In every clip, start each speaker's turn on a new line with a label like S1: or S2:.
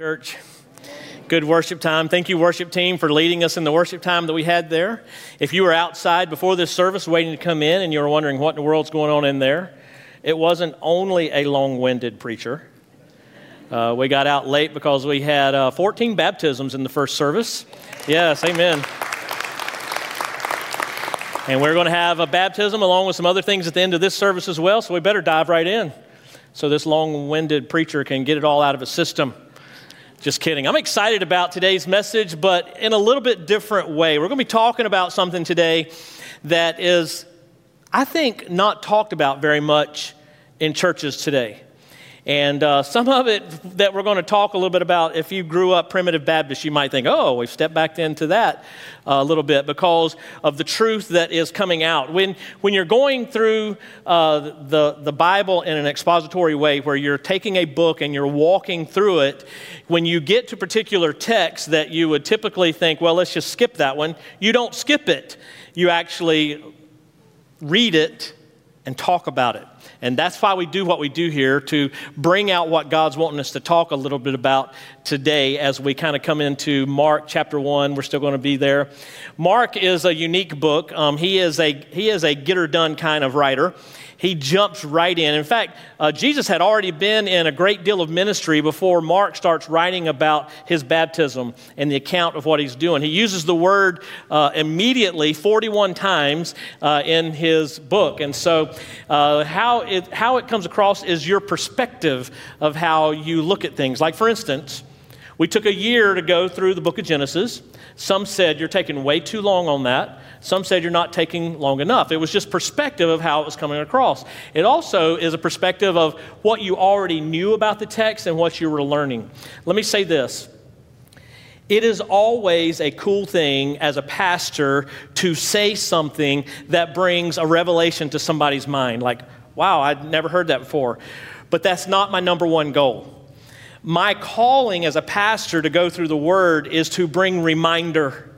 S1: Church. Good worship time. Thank you, worship team, for leading us in the worship time that we had there. If you were outside before this service waiting to come in and you were wondering what in the world's going on in there, it wasn't only a long winded preacher. Uh, we got out late because we had uh, 14 baptisms in the first service. Yes, amen. And we're going to have a baptism along with some other things at the end of this service as well, so we better dive right in so this long winded preacher can get it all out of his system. Just kidding. I'm excited about today's message, but in a little bit different way. We're going to be talking about something today that is, I think, not talked about very much in churches today. And uh, some of it that we're going to talk a little bit about, if you grew up primitive Baptist, you might think, oh, we've stepped back into that a little bit because of the truth that is coming out. When, when you're going through uh, the, the Bible in an expository way, where you're taking a book and you're walking through it, when you get to particular texts that you would typically think, well, let's just skip that one, you don't skip it. You actually read it and talk about it. And that's why we do what we do here to bring out what God's wanting us to talk a little bit about today as we kind of come into Mark chapter 1. We're still going to be there. Mark is a unique book. Um, he, is a, he is a get her done kind of writer he jumps right in. In fact, uh, Jesus had already been in a great deal of ministry before Mark starts writing about his baptism and the account of what he's doing. He uses the word uh, immediately 41 times uh, in his book. And so, uh, how, it, how it comes across is your perspective of how you look at things. Like, for instance, we took a year to go through the book of Genesis. Some said you're taking way too long on that. Some said you're not taking long enough. It was just perspective of how it was coming across. It also is a perspective of what you already knew about the text and what you were learning. Let me say this. It is always a cool thing as a pastor to say something that brings a revelation to somebody's mind. Like, wow, I'd never heard that before. But that's not my number one goal. My calling as a pastor to go through the word is to bring reminder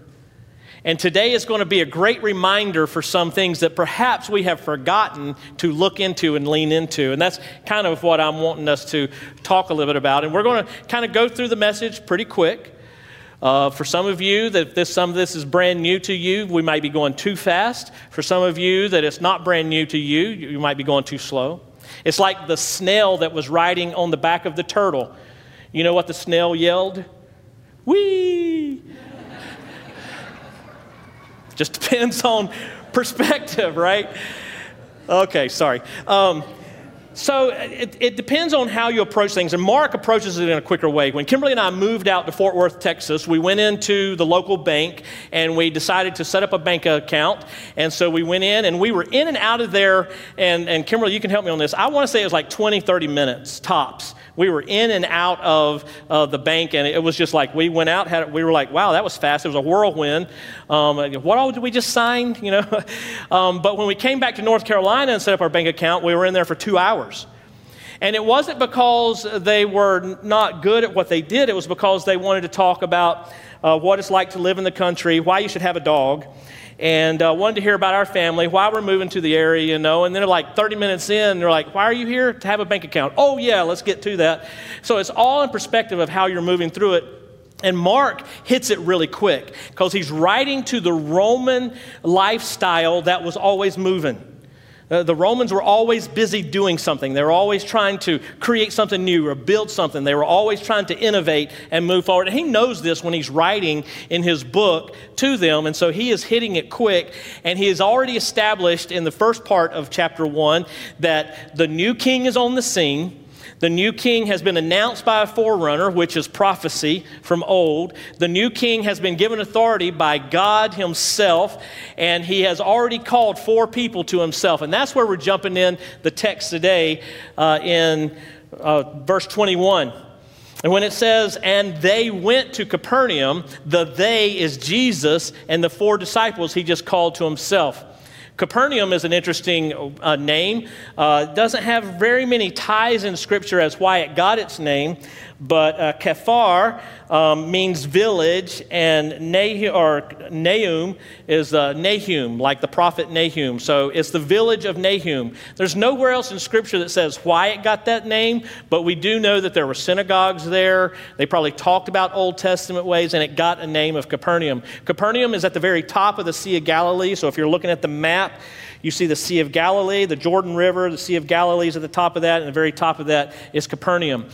S1: and today is going to be a great reminder for some things that perhaps we have forgotten to look into and lean into. And that's kind of what I'm wanting us to talk a little bit about. And we're going to kind of go through the message pretty quick. Uh, for some of you, that this, some of this is brand new to you, we might be going too fast. For some of you, that it's not brand new to you, you might be going too slow. It's like the snail that was riding on the back of the turtle. You know what the snail yelled? Whee! Just depends on perspective, right? Okay, sorry. Um, so it, it, depends on how you approach things. And Mark approaches it in a quicker way. When Kimberly and I moved out to Fort Worth, Texas, we went into the local bank and we decided to set up a bank account. And so we went in and we were in and out of there. And, and Kimberly, you can help me on this. I want to say it was like 20, 30 minutes tops. We were in and out of uh, the bank, and it was just like we went out. Had we were like, wow, that was fast. It was a whirlwind. Um, what all did we just sign? You know. um, but when we came back to North Carolina and set up our bank account, we were in there for two hours. And it wasn't because they were not good at what they did. It was because they wanted to talk about uh, what it's like to live in the country, why you should have a dog and uh, wanted to hear about our family, why we're moving to the area, you know. And then, like 30 minutes in, they're like, Why are you here? To have a bank account. Oh, yeah, let's get to that. So it's all in perspective of how you're moving through it. And Mark hits it really quick because he's writing to the Roman lifestyle that was always moving. Uh, the Romans were always busy doing something. They were always trying to create something new or build something. They were always trying to innovate and move forward. And he knows this when he's writing in his book to them. And so he is hitting it quick. And he has already established in the first part of chapter one that the new king is on the scene. The new king has been announced by a forerunner, which is prophecy from old. The new king has been given authority by God himself, and he has already called four people to himself. And that's where we're jumping in the text today uh, in uh, verse 21. And when it says, and they went to Capernaum, the they is Jesus and the four disciples he just called to himself. Capernaum is an interesting uh, name. Uh, doesn't have very many ties in Scripture as why it got its name, But uh, Kephar um, means village, and Nahum, or Nahum is uh, Nahum, like the prophet Nahum. So it's the village of Nahum. There's nowhere else in Scripture that says why it got that name, but we do know that there were synagogues there. They probably talked about Old Testament ways, and it got a name of Capernaum. Capernaum is at the very top of the Sea of Galilee. So if you're looking at the map, you see the Sea of Galilee, the Jordan River, the Sea of Galilee is at the top of that, and the very top of that is Capernaum.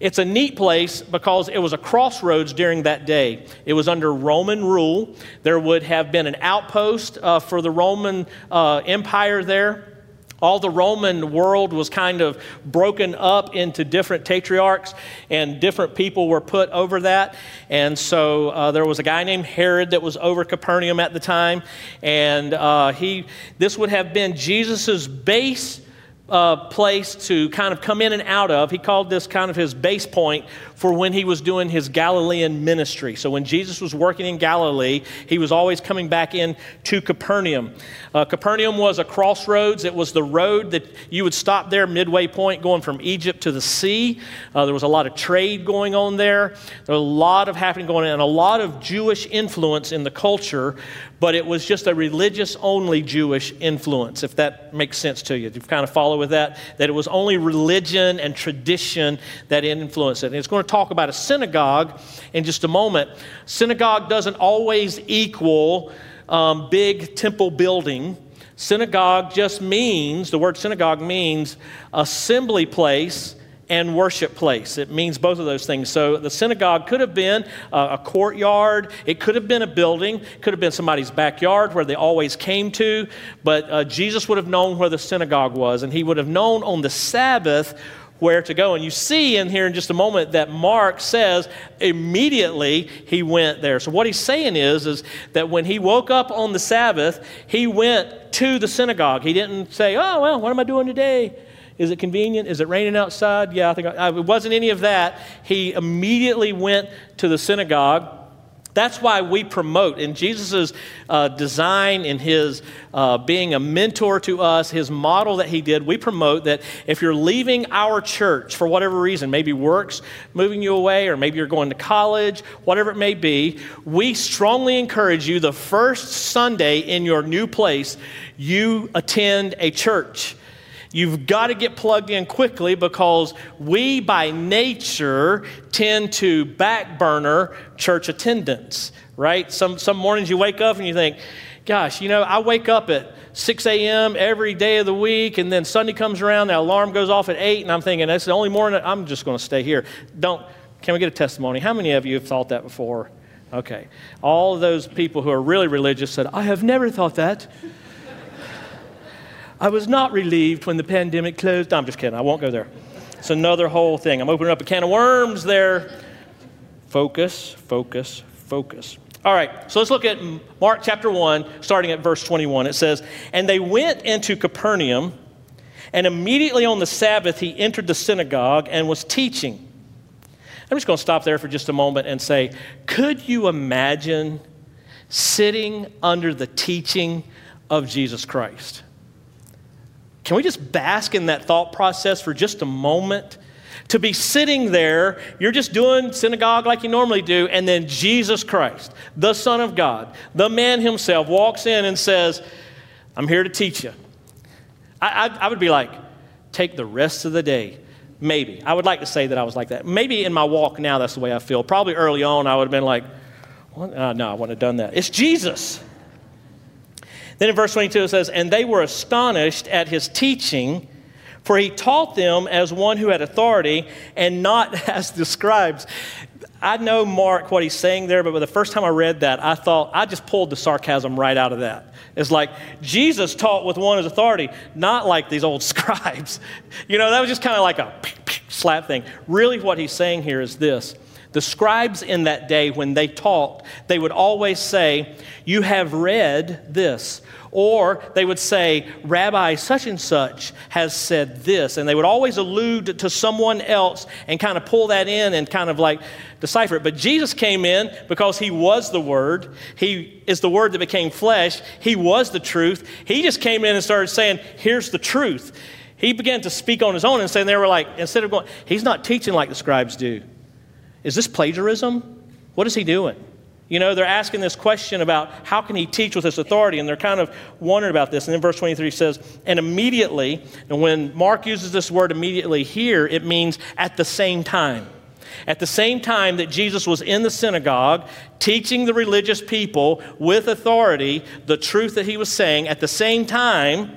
S1: It's a neat place because it was a crossroads during that day. It was under Roman rule. There would have been an outpost uh, for the Roman uh, Empire there. All the Roman world was kind of broken up into different tetrarchs, and different people were put over that. And so uh, there was a guy named Herod that was over Capernaum at the time, and uh, he this would have been Jesus's base uh, place to kind of come in and out of. He called this kind of his base point for when he was doing his Galilean ministry. So when Jesus was working in Galilee, he was always coming back in to Capernaum. Uh, Capernaum was a crossroads. It was the road that you would stop there, midway point, going from Egypt to the sea. Uh, there was a lot of trade going on there. There was a lot of happening going on, and a lot of Jewish influence in the culture but it was just a religious only Jewish influence, if that makes sense to you. You kind of follow with that, that it was only religion and tradition that influenced it. And it's going to talk about a synagogue in just a moment. Synagogue doesn't always equal um, big temple building. Synagogue just means, the word synagogue means assembly place and worship place. It means both of those things. So the synagogue could have been a, courtyard, it could have been a building, could have been somebody's backyard where they always came to, but uh, Jesus would have known where the synagogue was, and he would have known on the Sabbath where to go. And you see in here in just a moment that Mark says immediately he went there. So what he's saying is, is that when he woke up on the Sabbath, he went to the synagogue. He didn't say, oh, well, what am I doing today? Is it convenient? Is it raining outside? Yeah, I think I, it wasn't any of that. He immediately went to the synagogue. That's why we promote in Jesus' uh, design, in his uh, being a mentor to us, his model that he did, we promote that if you're leaving our church for whatever reason, maybe work's moving you away, or maybe you're going to college, whatever it may be, we strongly encourage you the first Sunday in your new place, you attend a church. You've got to get plugged in quickly because we, by nature, tend to back burner church attendance, right? Some, some mornings you wake up and you think, gosh, you know, I wake up at 6 a.m. every day of the week, and then Sunday comes around, the alarm goes off at 8, and I'm thinking, that's the only morning I'm just going to stay here. Don't, can we get a testimony? How many of you have thought that before? Okay. All of those people who are really religious said, I have never thought that. I was not relieved when the pandemic closed. No, I'm just kidding. I won't go there. It's another whole thing. I'm opening up a can of worms there. Focus, focus, focus. All right, so let's look at Mark chapter 1, starting at verse 21. It says, And they went into Capernaum, and immediately on the Sabbath he entered the synagogue and was teaching. I'm just going to stop there for just a moment and say, could you imagine sitting under the teaching of Jesus Christ? Can we just bask in that thought process for just a moment? To be sitting there, you're just doing synagogue like you normally do, and then Jesus Christ, the Son of God, the man himself, walks in and says, I'm here to teach you. I, I, I would be like, take the rest of the day. Maybe. I would like to say that I was like that. Maybe in my walk now, that's the way I feel. Probably early on, I would have been like, uh, no, I wouldn't have done that. It's Jesus. Then in verse 22 it says, And they were astonished at his teaching, for he taught them as one who had authority and not as the scribes. I know Mark what he's saying there, but the first time I read that, I thought I just pulled the sarcasm right out of that. It's like Jesus taught with one as authority, not like these old scribes. You know, that was just kind of like a slap thing. Really, what he's saying here is this the scribes in that day, when they talked, they would always say, You have read this. Or they would say, Rabbi such and such has said this. And they would always allude to someone else and kind of pull that in and kind of like decipher it. But Jesus came in because he was the Word. He is the Word that became flesh. He was the truth. He just came in and started saying, Here's the truth. He began to speak on his own and saying, They were like, instead of going, He's not teaching like the scribes do. Is this plagiarism? What is he doing? You know, they're asking this question about how can he teach with this authority, and they're kind of wondering about this. And then verse 23 says, and immediately, and when Mark uses this word immediately here, it means at the same time. At the same time that Jesus was in the synagogue teaching the religious people with authority the truth that he was saying, at the same time,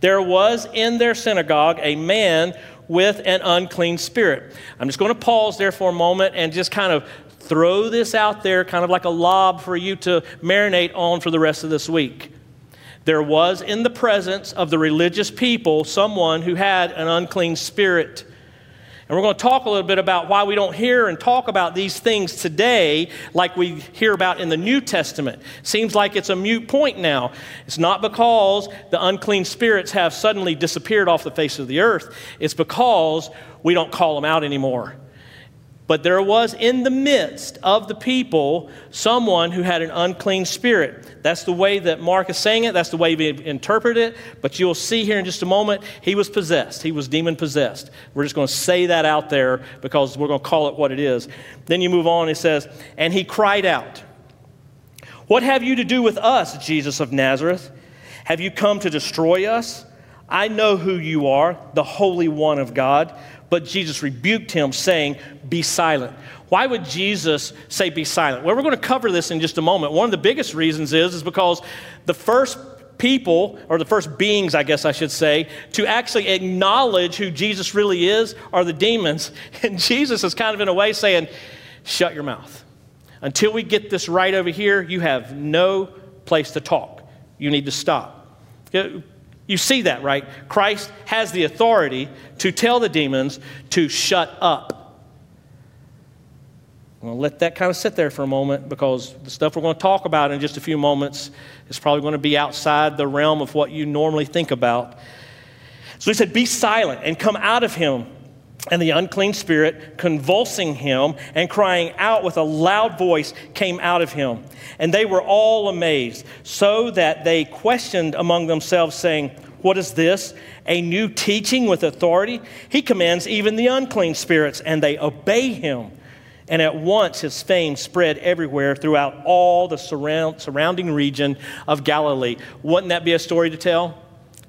S1: there was in their synagogue a man with an unclean spirit. I'm just going to pause there for a moment and just kind of throw this out there, kind of like a lob for you to marinate on for the rest of this week. There was in the presence of the religious people someone who had an unclean spirit. And we're going to talk a little bit about why we don't hear and talk about these things today like we hear about in the New Testament. Seems like it's a mute point now. It's not because the unclean spirits have suddenly disappeared off the face of the earth, it's because we don't call them out anymore. But there was in the midst of the people someone who had an unclean spirit. That's the way that Mark is saying it. That's the way we interpret it. But you'll see here in just a moment, he was possessed. He was demon possessed. We're just going to say that out there because we're going to call it what it is. Then you move on, he says, And he cried out, What have you to do with us, Jesus of Nazareth? Have you come to destroy us? I know who you are, the Holy One of God. But Jesus rebuked him, saying, Be silent. Why would Jesus say, Be silent? Well, we're going to cover this in just a moment. One of the biggest reasons is, is because the first people, or the first beings, I guess I should say, to actually acknowledge who Jesus really is are the demons. And Jesus is kind of in a way saying, Shut your mouth. Until we get this right over here, you have no place to talk. You need to stop. You see that, right? Christ has the authority to tell the demons to shut up. I'm going to let that kind of sit there for a moment because the stuff we're going to talk about in just a few moments is probably going to be outside the realm of what you normally think about. So he said, Be silent and come out of him. And the unclean spirit, convulsing him and crying out with a loud voice, came out of him. And they were all amazed, so that they questioned among themselves, saying, What is this? A new teaching with authority? He commands even the unclean spirits, and they obey him. And at once his fame spread everywhere throughout all the surround, surrounding region of Galilee. Wouldn't that be a story to tell?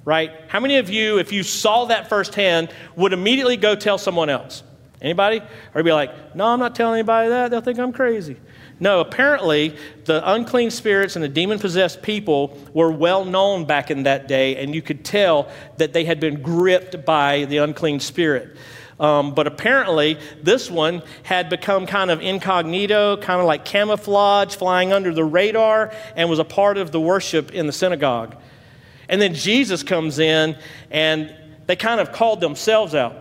S1: Right? How many of you, if you saw that firsthand, would immediately go tell someone else? Anybody? Or be like, no, I'm not telling anybody that. They'll think I'm crazy. No, apparently, the unclean spirits and the demon possessed people were well known back in that day, and you could tell that they had been gripped by the unclean spirit. Um, but apparently, this one had become kind of incognito, kind of like camouflage, flying under the radar, and was a part of the worship in the synagogue. And then Jesus comes in and they kind of called themselves out.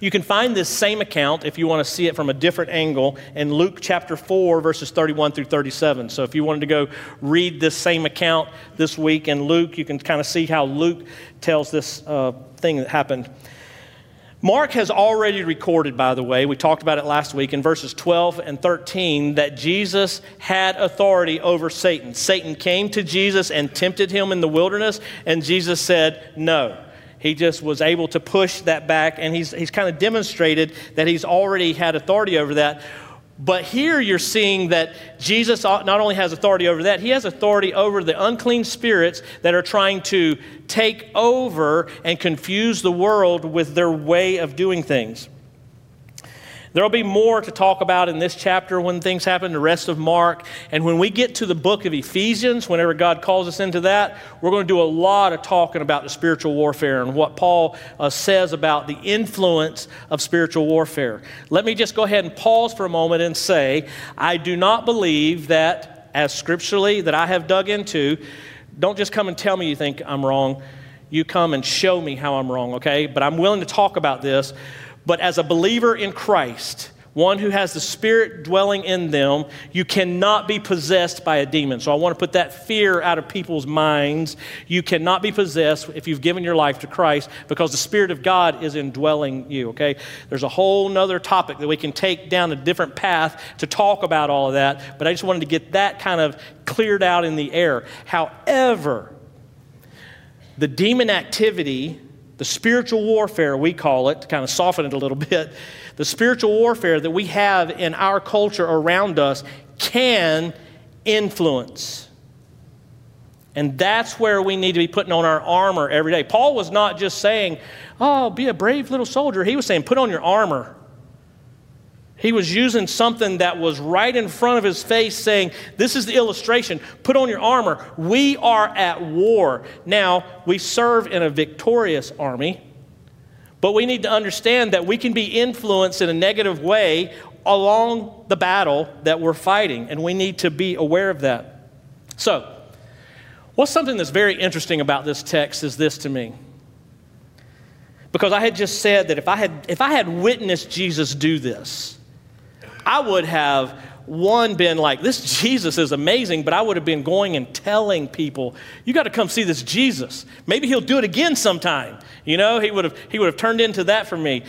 S1: You can find this same account if you want to see it from a different angle in Luke chapter 4, verses 31 through 37. So if you wanted to go read this same account this week in Luke, you can kind of see how Luke tells this uh, thing that happened. Mark has already recorded, by the way, we talked about it last week in verses 12 and 13, that Jesus had authority over Satan. Satan came to Jesus and tempted him in the wilderness, and Jesus said, No. He just was able to push that back, and he's, he's kind of demonstrated that he's already had authority over that. But here you're seeing that Jesus not only has authority over that, he has authority over the unclean spirits that are trying to take over and confuse the world with their way of doing things. There'll be more to talk about in this chapter when things happen, the rest of Mark. And when we get to the book of Ephesians, whenever God calls us into that, we're going to do a lot of talking about the spiritual warfare and what Paul uh, says about the influence of spiritual warfare. Let me just go ahead and pause for a moment and say, I do not believe that, as scripturally that I have dug into, don't just come and tell me you think I'm wrong. You come and show me how I'm wrong, okay? But I'm willing to talk about this. But as a believer in Christ, one who has the Spirit dwelling in them, you cannot be possessed by a demon. So I want to put that fear out of people's minds. You cannot be possessed if you've given your life to Christ because the Spirit of God is indwelling you, okay? There's a whole nother topic that we can take down a different path to talk about all of that, but I just wanted to get that kind of cleared out in the air. However, the demon activity the spiritual warfare, we call it, to kind of soften it a little bit, the spiritual warfare that we have in our culture around us can influence. And that's where we need to be putting on our armor every day. Paul was not just saying, Oh, be a brave little soldier. He was saying, Put on your armor. He was using something that was right in front of his face, saying, This is the illustration. Put on your armor. We are at war. Now, we serve in a victorious army, but we need to understand that we can be influenced in a negative way along the battle that we're fighting, and we need to be aware of that. So, what's something that's very interesting about this text is this to me. Because I had just said that if I had, if I had witnessed Jesus do this, I would have one been like, this Jesus is amazing, but I would have been going and telling people, you got to come see this Jesus. Maybe he'll do it again sometime. You know, he would have, he would have turned into that for me.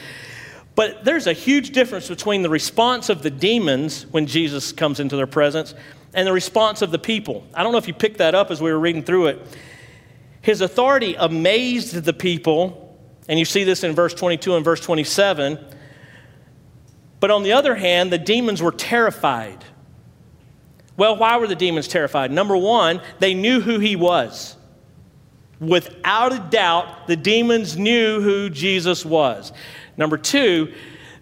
S1: But there's a huge difference between the response of the demons when Jesus comes into their presence and the response of the people. I don't know if you picked that up as we were reading through it. His authority amazed the people, and you see this in verse 22 and verse 27 but on the other hand, the demons were terrified. Well, why were the demons terrified? Number one, they knew who he was. Without a doubt, the demons knew who Jesus was. Number two,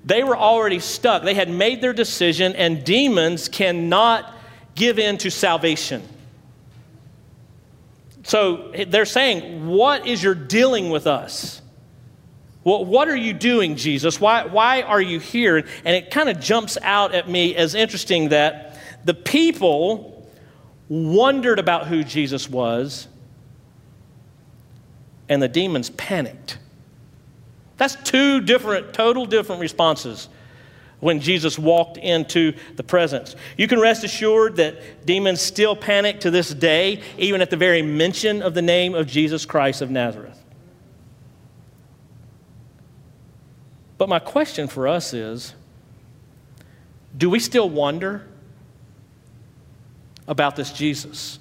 S1: they were already stuck. They had made their decision, and demons cannot give in to salvation. So they're saying, What is your dealing with us? Well, what are you doing, Jesus? Why, why are you here? And it kind of jumps out at me as interesting that the people wondered about who Jesus was, and the demons panicked. That's two different, total different responses when Jesus walked into the presence. You can rest assured that demons still panic to this day, even at the very mention of the name of Jesus Christ of Nazareth. But my question for us is do we still wonder about this Jesus?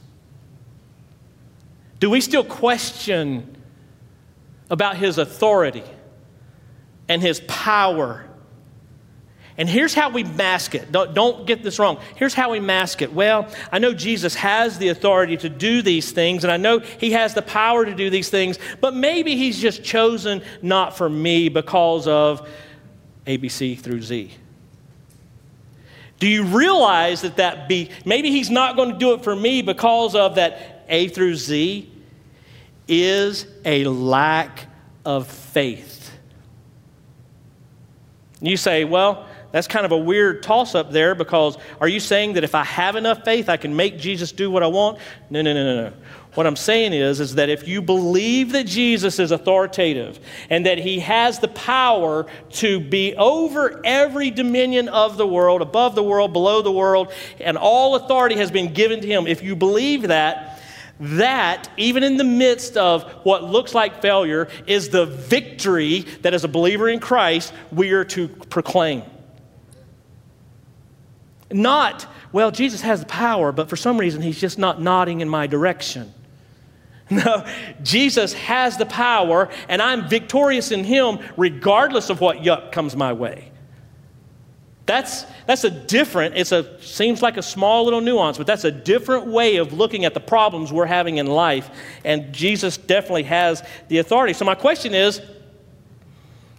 S1: Do we still question about his authority and his power and here's how we mask it. Don't, don't, get this wrong. Here's how we mask it. Well, I know Jesus has the authority to do these things, and I know he has the power to do these things, but maybe he's just chosen not for me because of ABC through Z. Do you realize that that be, maybe he's not going to do it for me because of that A through Z is a lack of faith. You say, well, that's kind of a weird toss up there because are you saying that if I have enough faith, I can make Jesus do what I want? No, no, no, no, no. What I'm saying is, is that if you believe that Jesus is authoritative and that he has the power to be over every dominion of the world, above the world, below the world, and all authority has been given to him, if you believe that, that, even in the midst of what looks like failure, is the victory that as a believer in Christ we are to proclaim. Not, well, Jesus has the power, but for some reason he's just not nodding in my direction. No, Jesus has the power, and I'm victorious in him regardless of what yuck comes my way. That's, that's a different, it's a seems like a small little nuance, but that's a different way of looking at the problems we're having in life. And Jesus definitely has the authority. So my question is,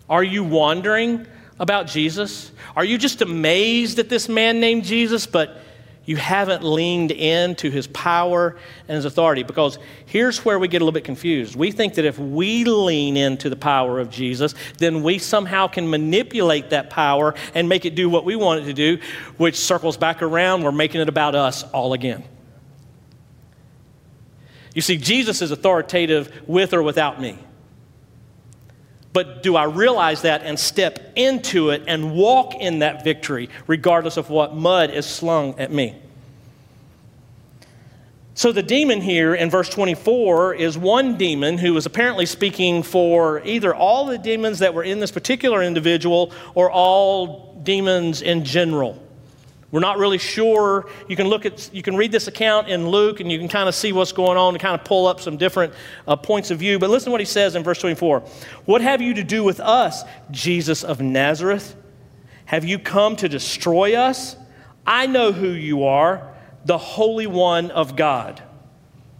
S1: are you wandering about Jesus? Are you just amazed at this man named Jesus, but you haven't leaned into his power and his authority? Because here's where we get a little bit confused. We think that if we lean into the power of Jesus, then we somehow can manipulate that power and make it do what we want it to do, which circles back around. We're making it about us all again. You see, Jesus is authoritative with or without me. But do I realize that and step into it and walk in that victory, regardless of what mud is slung at me? So, the demon here in verse 24 is one demon who was apparently speaking for either all the demons that were in this particular individual or all demons in general. We're not really sure. You can look at, you can read this account in Luke and you can kind of see what's going on and kind of pull up some different uh, points of view. But listen to what he says in verse 24 What have you to do with us, Jesus of Nazareth? Have you come to destroy us? I know who you are, the Holy One of God.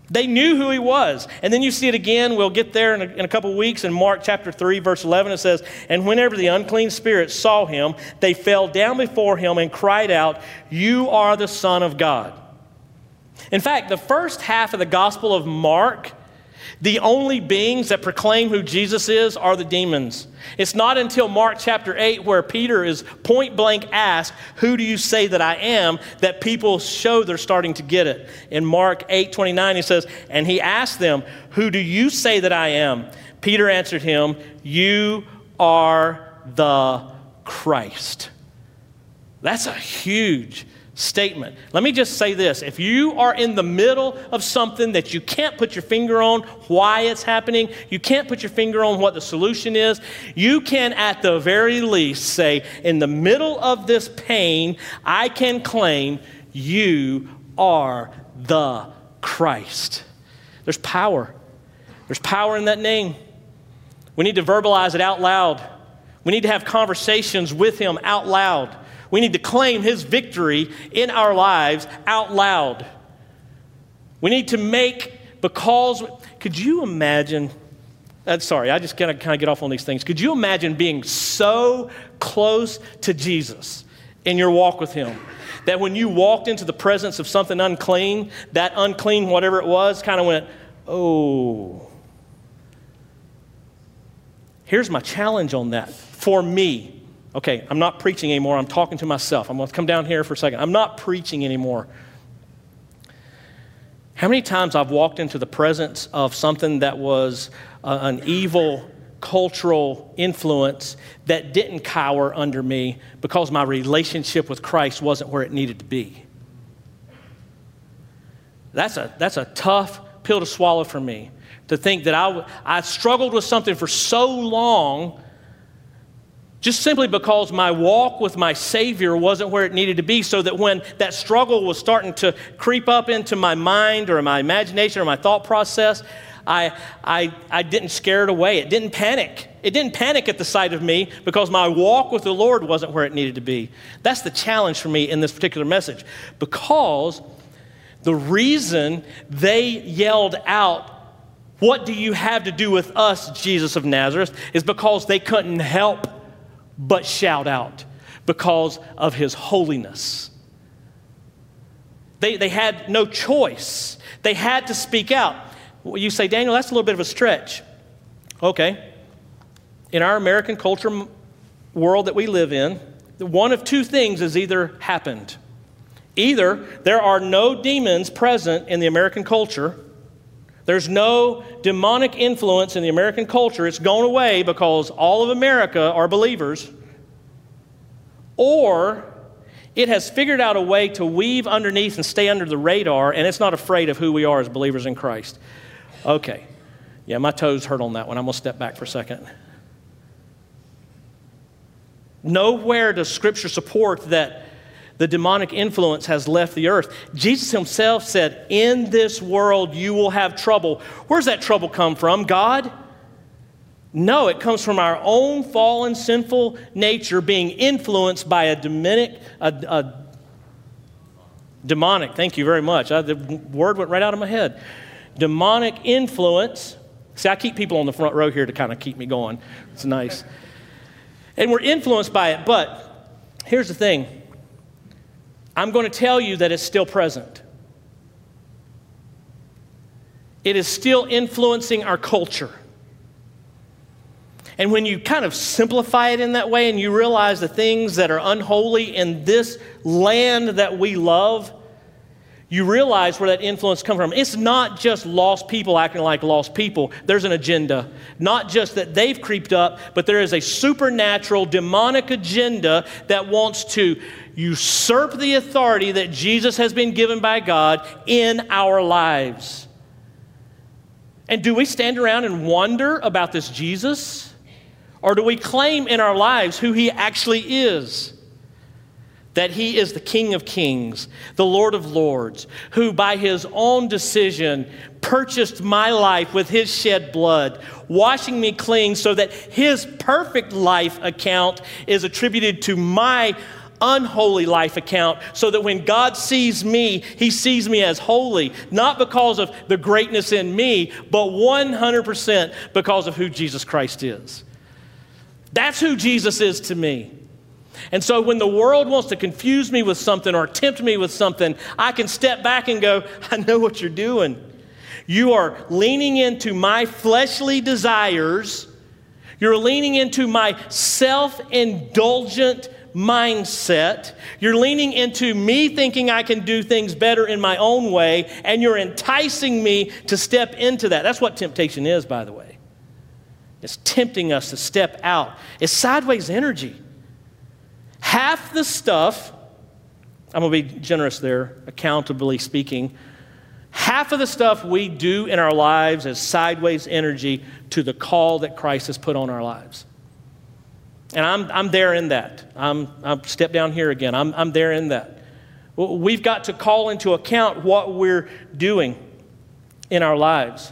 S1: They knew who he was. And then you see it again. We'll get there in a, in a couple weeks in Mark chapter 3, verse 11. It says, And whenever the unclean spirits saw him, they fell down before him and cried out, You are the Son of God. In fact, the first half of the Gospel of Mark the only beings that proclaim who Jesus is are the demons. It's not until Mark chapter 8, where Peter is point blank asked, Who do you say that I am? that people show they're starting to get it. In Mark 8 29, he says, And he asked them, Who do you say that I am? Peter answered him, You are the Christ. That's a huge statement. Let me just say this if you are in the middle of something that you can't put your finger on why it's happening, you can't put your finger on what the solution is, you can at the very least say, in the middle of this pain, I can claim you are the Christ. There's power. There's power in that name. We need to verbalize it out loud. We need to have conversations with Him out loud. We need to claim his victory in our lives out loud. We need to make, because, could you imagine? Uh, sorry, I just gotta kind of get off on these things. Could you imagine being so close to Jesus in your walk with him that when you walked into the presence of something unclean, that unclean, whatever it was, kind of went, oh. Here's my challenge on that for me Okay, I'm not preaching anymore. I'm talking to myself. I'm going to come down here for a second. I'm not preaching anymore. How many times I've walked into the presence of something that was uh, an evil cultural influence that didn't cower under me because my relationship with Christ wasn't where it needed to be? That's a, that's a tough pill to swallow for me to think that I, I struggled with something for so long just simply because my walk with my Savior wasn't where it needed to be, so that when that struggle was starting to creep up into my mind or my imagination or my thought process, I, I, I didn't scare it away. It didn't panic. It didn't panic at the sight of me because my walk with the Lord wasn't where it needed to be. That's the challenge for me in this particular message because the reason they yelled out, What do you have to do with us, Jesus of Nazareth? is because they couldn't help but shout out because of his holiness. They, they had no choice, they had to speak out. You say, Daniel, that's a little bit of a stretch. Okay. In our American culture world that we live in, one of two things has either happened. Either there are no demons present in the American culture, there's no demonic influence in the American culture. It's gone away because all of America are believers. Or it has figured out a way to weave underneath and stay under the radar, and it's not afraid of who we are as believers in Christ. Okay. Yeah, my toes hurt on that one. I'm going to step back for a second. Nowhere does Scripture support that the demonic influence has left the earth. Jesus himself said, In this world you will have trouble. Where's that trouble come from? God? No, it comes from our own fallen, sinful nature being influenced by a demonic, a, a demonic, thank you very much. I, the word went right out of my head. Demonic influence. See, I keep people on the front row here to kind of keep me going. It's nice. And we're influenced by it, but here's the thing I'm going to tell you that it's still present. It is still influencing our culture. And when you kind of simplify it in that way and you realize the things that are unholy in this land that we love, you realize where that influence comes from. It's not just lost people acting like lost people. There's an agenda. Not just that they've creeped up, but there is a supernatural, demonic agenda that wants to usurp the authority that Jesus has been given by God in our lives. And do we stand around and wonder about this Jesus? Or do we claim in our lives who he actually is? That he is the King of Kings, the Lord of Lords, who by his own decision purchased my life with his shed blood, washing me clean so that his perfect life account is attributed to my unholy life account so that when God sees me, he sees me as holy, not because of the greatness in me, but 100% because of who Jesus Christ is. That's who Jesus is to me. And so when the world wants to confuse me with something or tempt me with something, I can step back and go, I know what you're doing. You are leaning into my fleshly desires. You're leaning into my self indulgent mindset. You're leaning into me thinking I can do things better in my own way, and you're enticing me to step into that. That's what temptation is, by the way. It's tempting us to step out, it's sideways energy. Half the stuff, I'm going to be generous there, accountably speaking, half of the stuff we do in our lives is sideways energy to the call that Christ has put on our lives. And I'm, I'm there in that. I'm, I'm step down here again. I'm, I'm there in that. We've got to call into account what we're doing in our lives.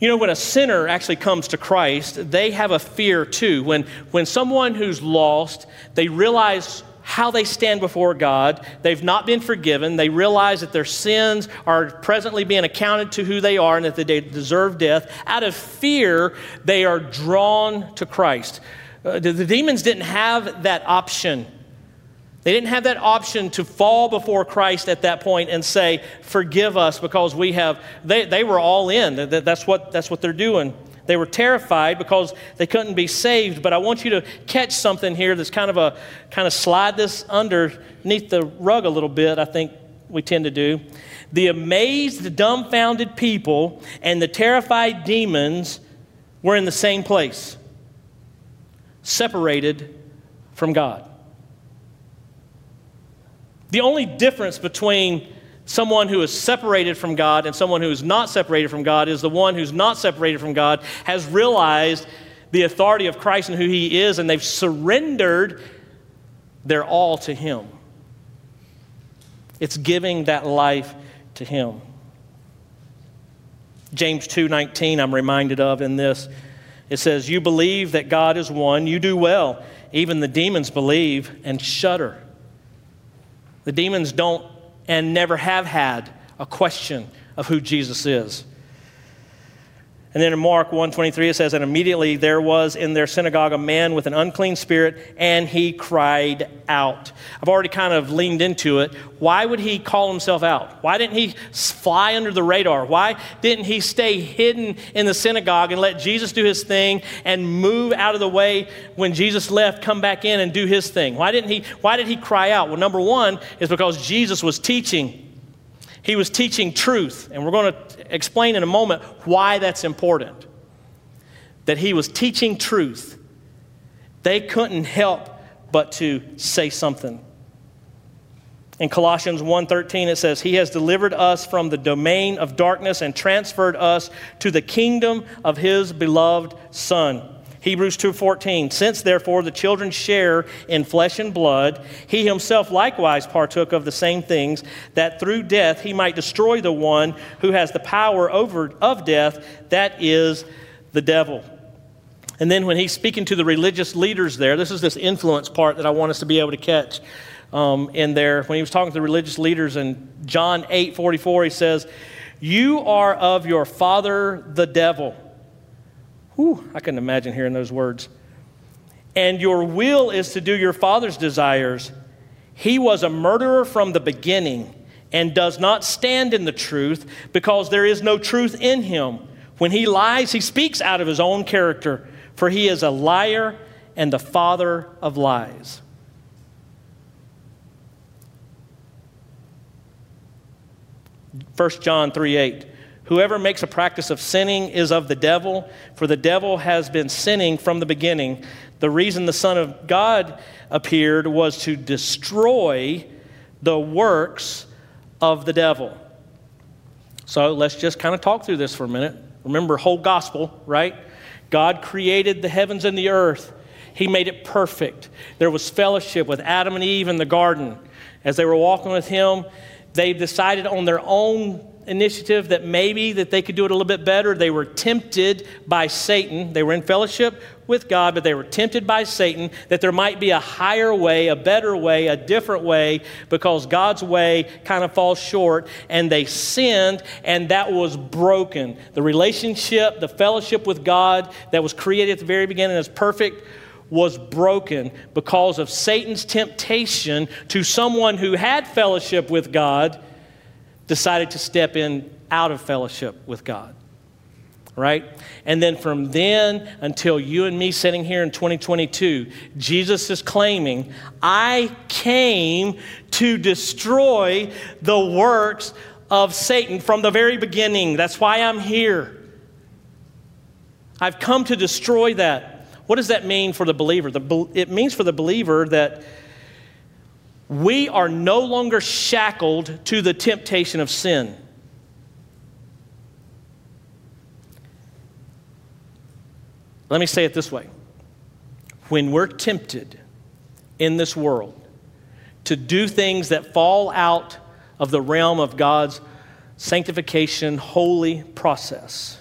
S1: You know, when a sinner actually comes to Christ, they have a fear too. When, when someone who's lost, they realize how they stand before God, they've not been forgiven, they realize that their sins are presently being accounted to who they are and that they deserve death. Out of fear, they are drawn to Christ. Uh, the, the demons didn't have that option they didn't have that option to fall before Christ at that point and say, Forgive us because we have. They, they were all in. That's what, that's what they're doing. They were terrified because they couldn't be saved. But I want you to catch something here that's kind of a kind of slide this underneath the rug a little bit, I think we tend to do. The amazed, dumbfounded people and the terrified demons were in the same place, separated from God. The only difference between someone who is separated from God and someone who is not separated from God is the one who's not separated from God has realized the authority of Christ and who he is, and they've surrendered their all to him. It's giving that life to him. James 2:19 I'm reminded of in this. It says, "You believe that God is one, you do well. Even the demons believe and shudder." The demons don't and never have had a question of who Jesus is. And then in Mark 1:23 it says and immediately there was in their synagogue a man with an unclean spirit and he cried out. I've already kind of leaned into it. Why would he call himself out? Why didn't he fly under the radar? Why didn't he stay hidden in the synagogue and let Jesus do his thing and move out of the way when Jesus left, come back in and do his thing? Why didn't he why did he cry out? Well, number 1 is because Jesus was teaching he was teaching truth, and we're going to explain in a moment why that's important. That he was teaching truth. They couldn't help but to say something. In Colossians 1:13 it says, "He has delivered us from the domain of darkness and transferred us to the kingdom of his beloved Son." Hebrews 2:14 Since therefore the children share in flesh and blood he himself likewise partook of the same things that through death he might destroy the one who has the power over of death that is the devil. And then when he's speaking to the religious leaders there this is this influence part that I want us to be able to catch um, in there when he was talking to the religious leaders in John 8:44 he says you are of your father the devil Whew, I couldn't imagine hearing those words. And your will is to do your father's desires. He was a murderer from the beginning and does not stand in the truth because there is no truth in him. When he lies, he speaks out of his own character, for he is a liar and the father of lies. First John 3 8. Whoever makes a practice of sinning is of the devil, for the devil has been sinning from the beginning. The reason the Son of God appeared was to destroy the works of the devil. So let's just kind of talk through this for a minute. Remember, whole gospel, right? God created the heavens and the earth. He made it perfect. There was fellowship with Adam and Eve in the garden. As they were walking with him, they decided on their own initiative that maybe that they could do it a little bit better. They were tempted by Satan. They were in fellowship with God, but they were tempted by Satan that there might be a higher way, a better way, a different way, because God's way kind of falls short, and they sinned, and that was broken. The relationship, the fellowship with God that was created at the very beginning as perfect was broken because of Satan's temptation to someone who had fellowship with God decided to step in out of fellowship with God. Right? And then from then until you and me sitting here in 2022, Jesus is claiming, I came to destroy the works of Satan from the very beginning. That's why I'm here. I've come to destroy that. What does that mean for the believer? The, it means for the believer that we are no longer shackled to the temptation of sin. Let me say it this way when we're tempted in this world to do things that fall out of the realm of God's sanctification, holy process,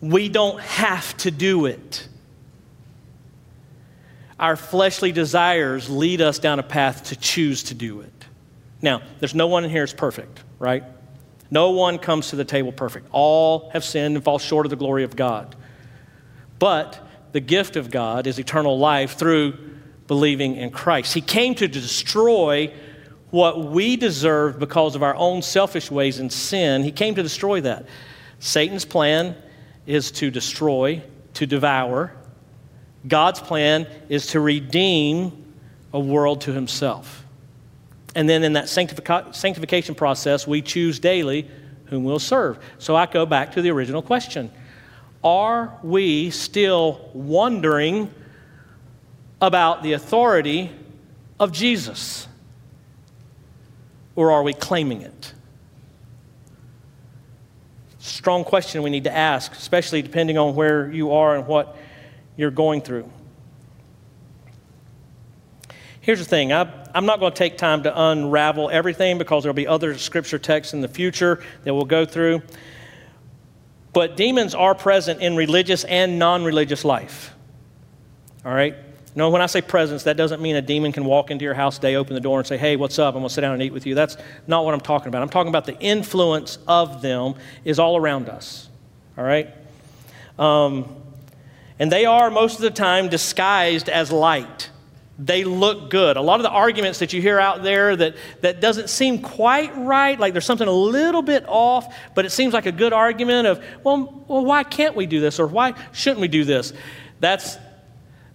S1: we don't have to do it our fleshly desires lead us down a path to choose to do it. Now, there's no one in here is perfect, right? No one comes to the table perfect. All have sinned and fall short of the glory of God. But the gift of God is eternal life through believing in Christ. He came to destroy what we deserve because of our own selfish ways and sin. He came to destroy that. Satan's plan is to destroy, to devour, God's plan is to redeem a world to himself. And then in that sanctification process, we choose daily whom we'll serve. So I go back to the original question Are we still wondering about the authority of Jesus? Or are we claiming it? Strong question we need to ask, especially depending on where you are and what you're going through. Here's the thing I, am not going to take time to unravel everything because there'll be other scripture texts in the future that we'll go through. But demons are present in religious and non religious life. All right? No, when I say presence, that doesn't mean a demon can walk into your house today, open the door, and say, Hey, what's up? I'm going to sit down and eat with you. That's not what I'm talking about. I'm talking about the influence of them is all around us. All right? Um, and they are, most of the time, disguised as light. They look good. A lot of the arguments that you hear out there that, that doesn't seem quite right, like there's something a little bit off, but it seems like a good argument of, well, well why can't we do this? Or why shouldn't we do this? That's,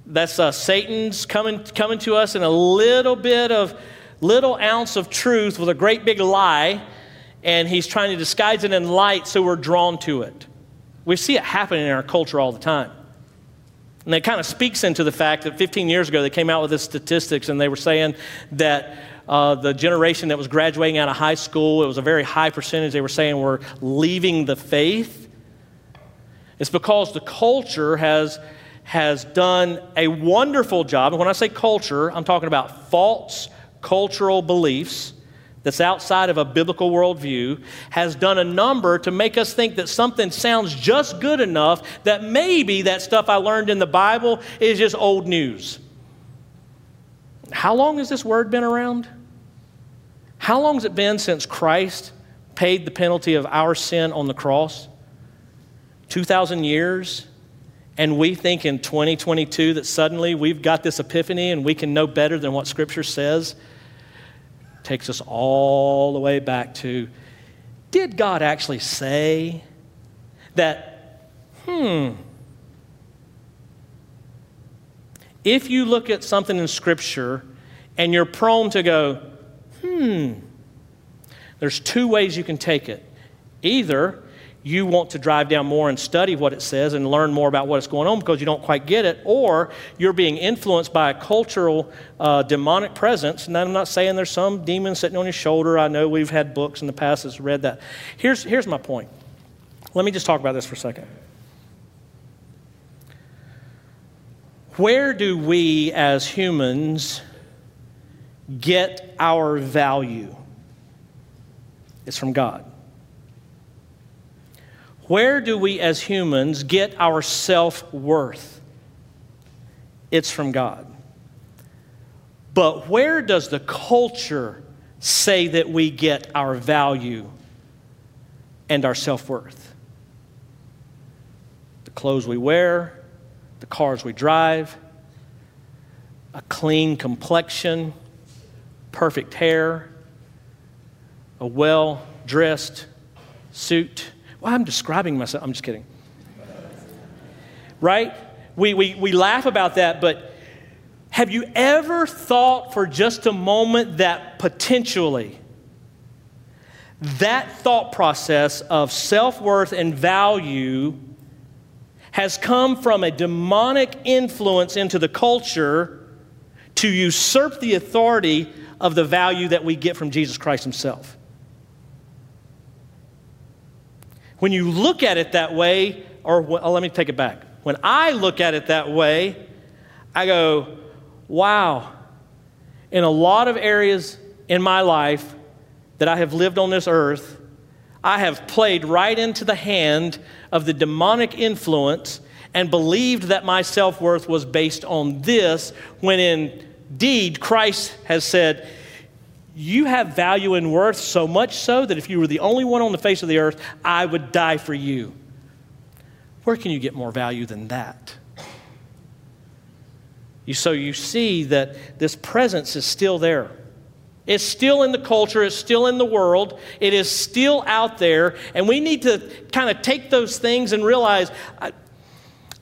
S1: that's uh, Satan's coming, coming to us in a little bit of, little ounce of truth with a great big lie, and he's trying to disguise it in light so we're drawn to it. We see it happening in our culture all the time. And it kind of speaks into the fact that 15 years ago they came out with this statistics and they were saying that uh, the generation that was graduating out of high school, it was a very high percentage they were saying were leaving the faith. It's because the culture has, has done a wonderful job. And when I say culture, I'm talking about false cultural beliefs that's outside of a biblical worldview has done a number to make us think that something sounds just good enough that maybe that stuff I learned in the Bible is just old news. How long has this word been around? How long has it been since Christ paid the penalty of our sin on the cross? 2,000 years? And we think in 2022 that suddenly we've got this epiphany and we can know better than what Scripture says? Takes us all the way back to did God actually say that, hmm, if you look at something in Scripture and you're prone to go, hmm, there's two ways you can take it. Either you want to drive down more and study what it says and learn more about what's going on because you don't quite get it, or you're being influenced by a cultural uh, demonic presence. And I'm not saying there's some demon sitting on your shoulder. I know we've had books in the past that's read that. Here's, here's my point. Let me just talk about this for a second. Where do we as humans get our value? It's from God. Where do we as humans get our self worth? It's from God. But where does the culture say that we get our value and our self worth? The clothes we wear, the cars we drive, a clean complexion, perfect hair, a well dressed suit. Well, I'm describing myself. I'm just kidding. Right? We, we, we laugh about that, but have you ever thought for just a moment that potentially that thought process of self worth and value has come from a demonic influence into the culture to usurp the authority of the value that we get from Jesus Christ Himself. When you look at it that way, or oh, let me take it back. When I look at it that way, I go, wow, in a lot of areas in my life that I have lived on this earth, I have played right into the hand of the demonic influence and believed that my self worth was based on this, when indeed Christ has said, You have value and worth so much so that if you were the only one on the face of the earth, I would die for you. Where can you get more value than that? You, so you see that this presence is still there. It's still in the culture, it's still in the world, it is still out there, and we need to kind of take those things and realize I,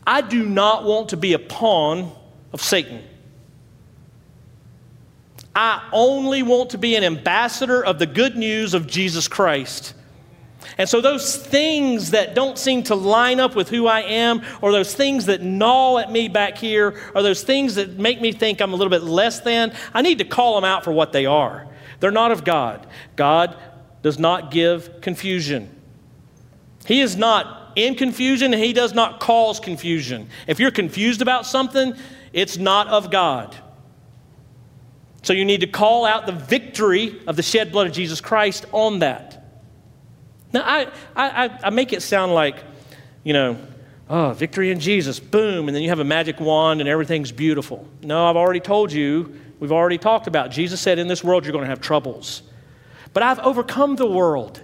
S1: I do not want to be a pawn of Satan. I only want to be an ambassador of the good news of Jesus Christ. And so, those things that don't seem to line up with who I am, or those things that gnaw at me back here, or those things that make me think I'm a little bit less than, I need to call them out for what they are. They're not of God. God does not give confusion. He is not in confusion, and He does not cause confusion. If you're confused about something, it's not of God. So, you need to call out the victory of the shed blood of Jesus Christ on that. Now, I, I, I make it sound like, you know, oh, victory in Jesus, boom, and then you have a magic wand and everything's beautiful. No, I've already told you, we've already talked about. Jesus said, in this world you're going to have troubles. But I've overcome the world.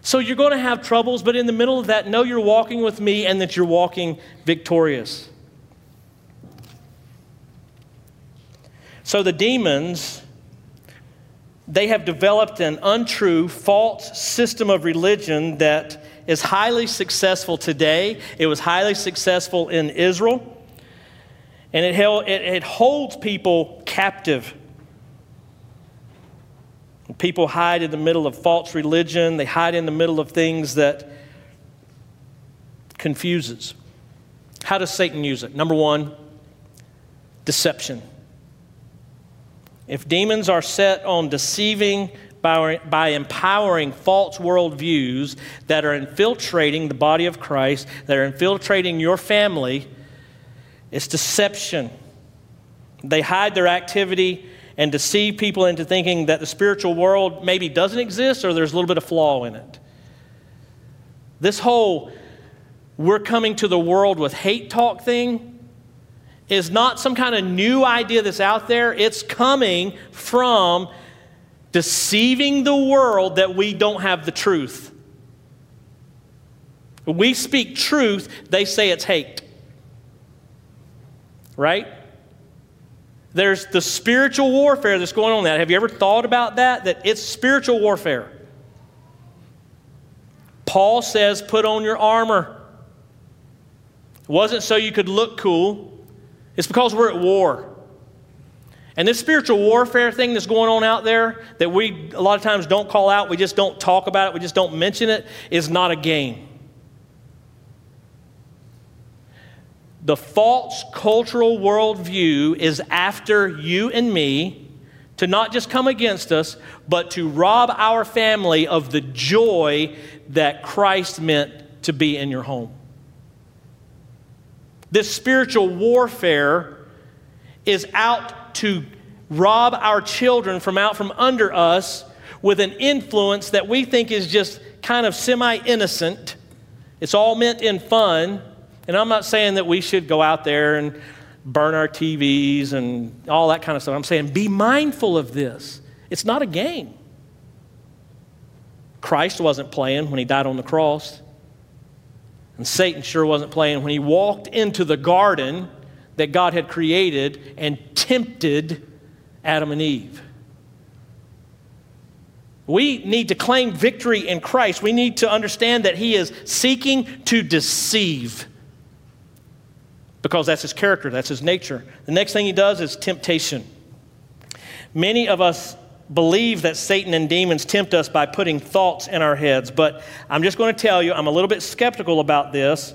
S1: So you're going to have troubles, but in the middle of that, know you're walking with me and that you're walking victorious. So the demons they have developed an untrue, false system of religion that is highly successful today. It was highly successful in Israel. And it, held, it, it holds people captive. People hide in the middle of false religion, they hide in the middle of things that confuses. How does Satan use it? Number one, deception. If demons are set on deceiving by, by empowering false worldviews that are infiltrating the body of Christ, that are infiltrating your family, it's deception. They hide their activity and deceive people into thinking that the spiritual world maybe doesn't exist or there's a little bit of flaw in it. This whole we're coming to the world with hate talk thing is not some kind of new idea that's out there. It's coming from deceiving the world that we don't have the truth. We speak truth, they say it's hate. Right? There's the spiritual warfare that's going on that. Have you ever thought about that? That it's spiritual warfare. Paul says, put on your armor. It wasn't so you could look cool. It's because we're at war. And this spiritual warfare thing that's going on out there that we a lot of times don't call out, we just don't talk about it, we just don't mention it, is not a game. The false cultural worldview is after you and me to not just come against us, but to rob our family of the joy that Christ meant to be in your home. This spiritual warfare is out to rob our children from out from under us with an influence that we think is just kind of semi innocent. It's all meant in fun. And I'm not saying that we should go out there and burn our TVs and all that kind of stuff. I'm saying be mindful of this. It's not a game. Christ wasn't playing when he died on the cross. And Satan sure wasn't playing when he walked into the garden that God had created and tempted Adam and Eve. We need to claim victory in Christ. We need to understand that he is seeking to deceive because that's his character, that's his nature. The next thing he does is temptation. Many of us believe that Satan and demons tempt us by putting thoughts in our heads, but I'm just going to tell you, I'm a little bit skeptical about this.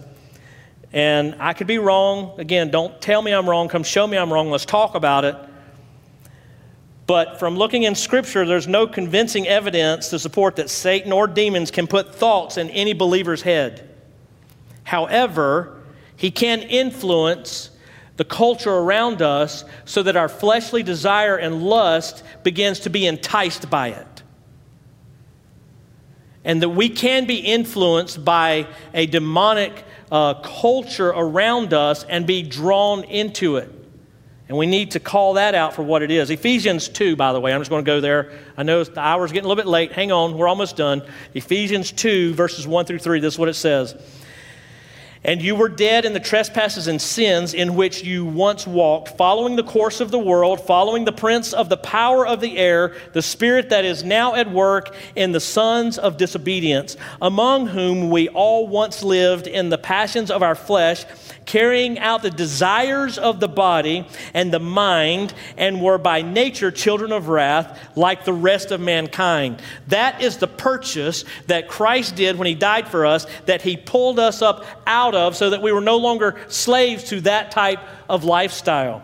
S1: And I could be wrong. Again, don't tell me I'm wrong. Come show me I'm wrong. Let's talk about it. But from looking in Scripture, there's no convincing evidence to support that Satan or demons can put thoughts in any believer's head. However, he can influence the culture around us so that our fleshly desire and lust begins to be enticed by it. And that we can be influenced by a demonic uh, culture around us and be drawn into it. And we need to call that out for what it is. Ephesians 2, by the way, I'm just going to go there. I know the hour's getting a little bit late. Hang on, we're almost done. Ephesians 2, verses 1 through 3, this is what it says. And you were dead in the trespasses and sins in which you once walked, following the course of the world, following the prince of the power of the air, the spirit that is now at work in the sons of disobedience, among whom we all once lived in the passions of our flesh carrying out the desires of the body and the mind, and were by nature children of wrath, like the rest of mankind. That is the purchase that Christ did when he died for us, that he pulled us up out of so that we were no longer slaves to that type of lifestyle.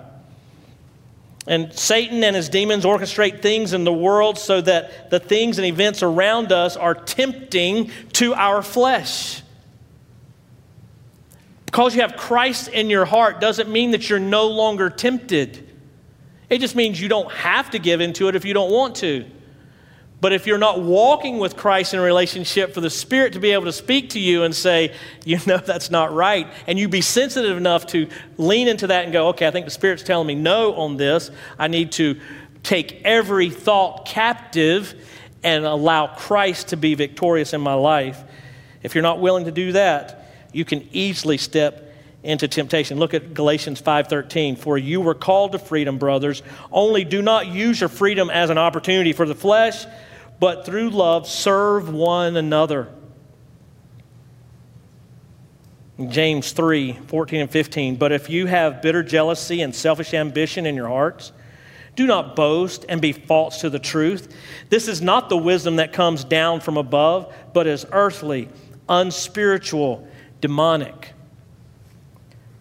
S1: And Satan and his demons orchestrate things in the world so that the things and events around us are tempting to our flesh. Because you have Christ in your heart doesn't mean that you're no longer tempted. It just means you don't have to give into it if you don't want to. But if you're not walking with Christ in a relationship for the Spirit to be able to speak to you and say, you know, that's not right, and you be sensitive enough to lean into that and go, okay, I think the Spirit's telling me no on this. I need to take every thought captive and allow Christ to be victorious in my life. If you're not willing to do that, you can easily step into temptation. Look at Galatians 5:13, "For you were called to freedom, brothers, only do not use your freedom as an opportunity for the flesh, but through love serve one another." James 3 14 and 15. But if you have bitter jealousy and selfish ambition in your hearts, do not boast and be false to the truth. This is not the wisdom that comes down from above, but is earthly, unspiritual demonic.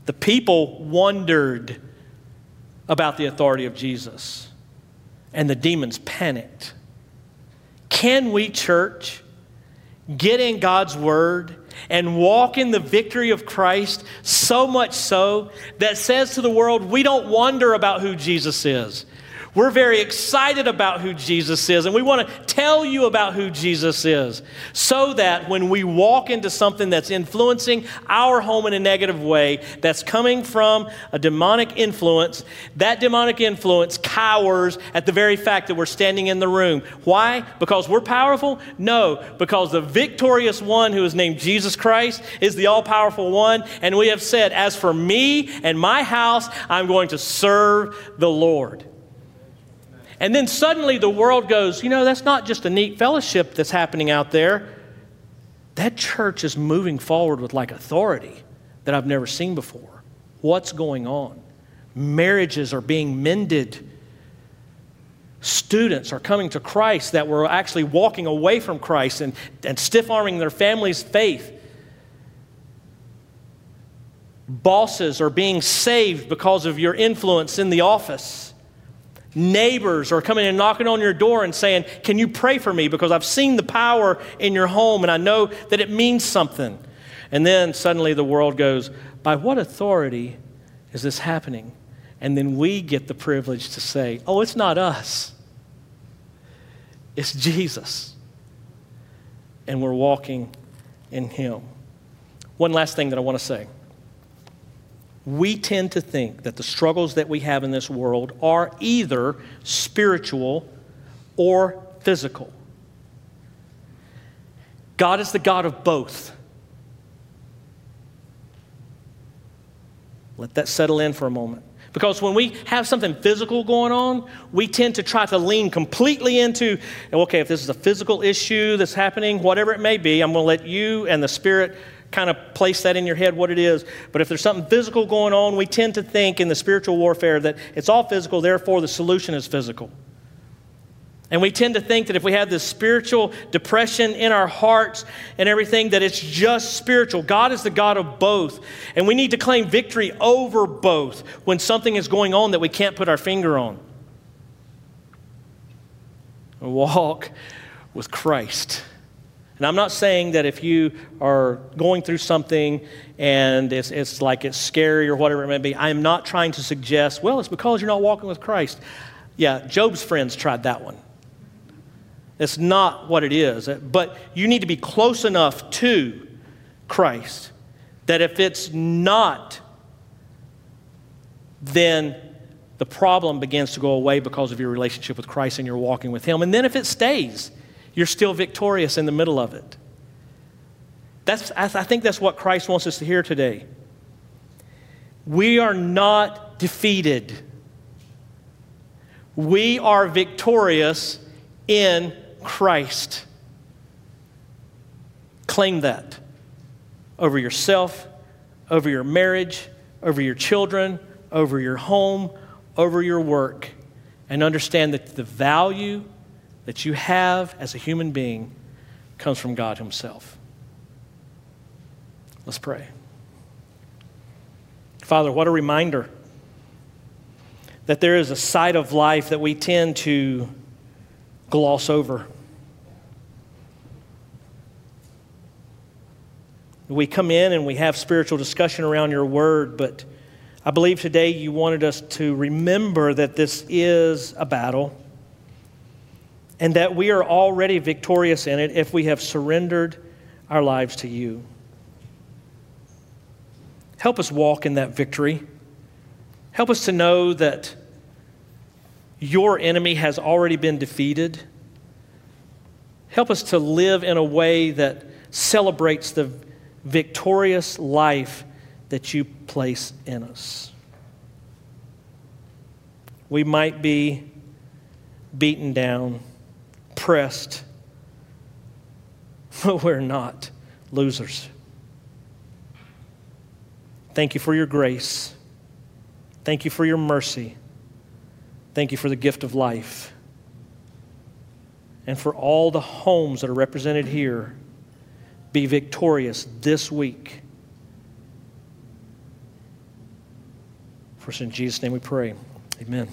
S1: The people wondered about the authority of Jesus, and the demons panicked. Can we, church, get in God's word and walk in the victory of Christ so much so that says to the world, we don't wonder about who Jesus is. We're very excited about who Jesus is, and we want to tell you about who Jesus is so that when we walk into something that's influencing our home in a negative way, that's coming from a demonic influence, that demonic influence cowers at the very fact that we're standing in the room. Why? Because we're powerful? No, because the victorious one who is named Jesus Christ is the all powerful one, and we have said, As for me and my house, I'm going to serve the Lord. And then suddenly the world goes, you know, that's not just a neat fellowship that's happening out there. That church is moving forward with like authority that I've never seen before. What's going on? Marriages are being mended. Students are coming to Christ that were actually walking away from Christ and, and stiff arming their family's faith. Bosses are being saved because of your influence in the office. Neighbors are coming and knocking on your door and saying, Can you pray for me? Because I've seen the power in your home and I know that it means something. And then suddenly the world goes, By what authority is this happening? And then we get the privilege to say, Oh, it's not us, it's Jesus. And we're walking in Him. One last thing that I want to say. We tend to think that the struggles that we have in this world are either spiritual or physical. God is the God of both. Let that settle in for a moment. Because when we have something physical going on, we tend to try to lean completely into, okay, if this is a physical issue that's happening, whatever it may be, I'm going to let you and the Spirit kind of place that in your head what it is. But if there's something physical going on, we tend to think in the spiritual warfare that it's all physical, therefore the solution is physical. And we tend to think that if we have this spiritual depression in our hearts and everything, that it's just spiritual. God is the God of both. And we need to claim victory over both when something is going on that we can't put our finger on. Walk with Christ. And I'm not saying that if you are going through something and it's, it's like it's scary or whatever it may be, I'm not trying to suggest, well, it's because you're not walking with Christ. Yeah, Job's friends tried that one. It's not what it is. Uh, but you need to be close enough to Christ that if it's not, then the problem begins to go away because of your relationship with Christ and you're walking with Him. And then if it stays, you're still victorious in the middle of it. That's, I think that's what Christ wants us to hear today. We are not defeated. We are victorious in Christ. Claim that over yourself, over your marriage, over your children, over your home, over your work, and understand that the value that you have as a human being comes from God Himself. Let's pray. Father, what a reminder that there is a side of life that we tend to gloss over. We come in and we have spiritual discussion around your word, but I believe today you wanted us to remember that this is a battle and that we are already victorious in it if we have surrendered our lives to you. Help us walk in that victory. Help us to know that your enemy has already been defeated. Help us to live in a way that celebrates the victorious life that you place in us. We might be beaten down, pressed, but we're not losers. Thank you for your grace. Thank you for your mercy. Thank you for the gift of life. And for all the homes that are represented here, be victorious this week. For in Jesus' name we pray. Amen.